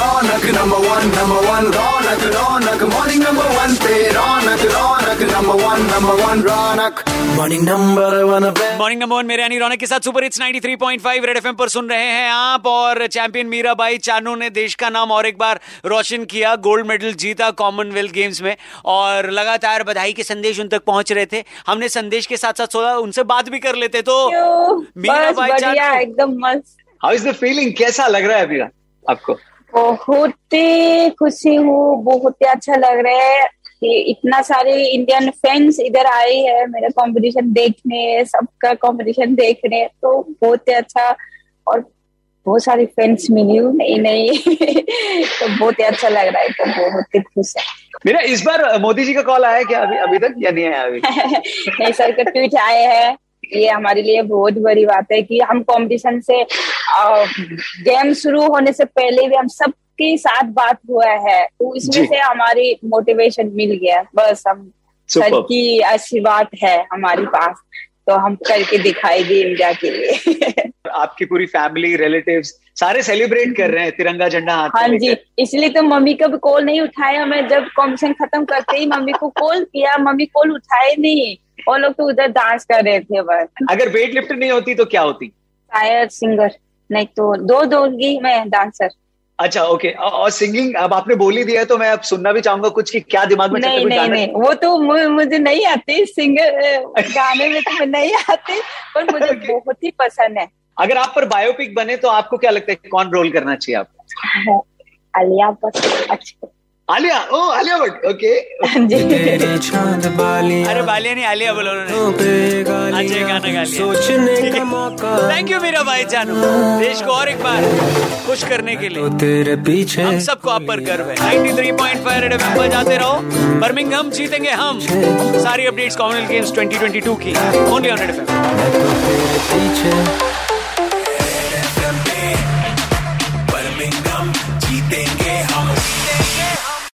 Raunak number one number one Raunak Raunak morning number one पे Raunak Raunak number one number one Raunak morning number one पे morning number one मेरे यानी रौनक के साथ super hits 93.5 red FM पर सुन रहे हैं आप और चैंपियन मीराबाई चानू ने देश का नाम और एक बार रोशन किया गोल्ड मेडल जीता कॉमनवेल्थ गेम्स में और लगातार बधाई के संदेश उन तक पहुँच रहे थे। हमने संदेश के साथ साथ सोचा उनसे बात भी कर लेते तो बस मीराबाई चानू। एकदम मस्त। हाउ इज़ द फीलिंग कैसा लग रहा है अभी आपको? बहुत ही खुशी हूँ बहुत ही अच्छा लग रहा है कि इतना सारे इंडियन फैंस इधर आए हैं मेरा कंपटीशन देखने सबका कंपटीशन देखने तो बहुत ही अच्छा और बहुत सारी फैंस मिली हूँ नई नई। तो बहुत ही अच्छा लग रहा है तो बहुत ही खुश है। मेरा इस बार मोदी जी का कॉल आया क्या अभी अभी तक या नहीं आया अभी? नहीं सर का ट्वीट आए हैं। ये हमारे लिए बहुत बड़ी बात है कि हम कंपटीशन से गेम शुरू होने से पहले भी हम सबके साथ बात हुआ है। तो इसमें से हमारी मोटिवेशन मिल गया। बस हम सर. की आशीर्वाद है हमारे पास। तो हम करके दिखाएँगे इंडिया के लिए। आपकी पूरी फैमिली रिलेटिव सारे सेलिब्रेट कर रहे हैं तिरंगा झंडा हाथ हाँ जी इसलिए तो मम्मी का भी कॉल नहीं उठाया। मैं जब कॉम्पिटिशन खत्म करते ही मम्मी को कॉल किया मम्मी कॉल उठाए नहीं। वो लोग तो उधर डांस कर रहे थे बस। अगर वेट लिफ्ट नहीं होती तो क्या होती? शायद सिंगर नहीं तो दो दोगी मैं डांसर अच्छा ओके और सिंगिंग अब आपने बोल ही दिया तो मैं अब सुनना भी चाहूँगा कुछ कि क्या दिमाग में नहीं नहीं नहीं वो तो मुझे नहीं आती। सिंगर गाने में तो नहीं आती पर मुझे बहुत ही पसंद है। अगर आप पर बायोपिक बने तो आपको क्या लगता है कौन रोल करना चाहिए आपको? आलिया भट्ट अच्छा। आलिया ओ आलिया भट्ट ओके बाली अरे बालिया नहीं आलिया बोलो उन्होंने। अच्छा गाना गा लिया। सोचने का मौका। थैंक यू मेरा भाई जानू। देश को और एक बार खुश करने के लिए। तेरे पीछे हम सबको आप पर गर्व है। 93.5 रेड एफएम पर जाते रहो। बर्मिंगहम जीतेंगे हम। सारी अपडेट्स कॉमनवेल्थ गेम्स 2022 की। ओनली ऑन रेड एफएम तेरे पीछे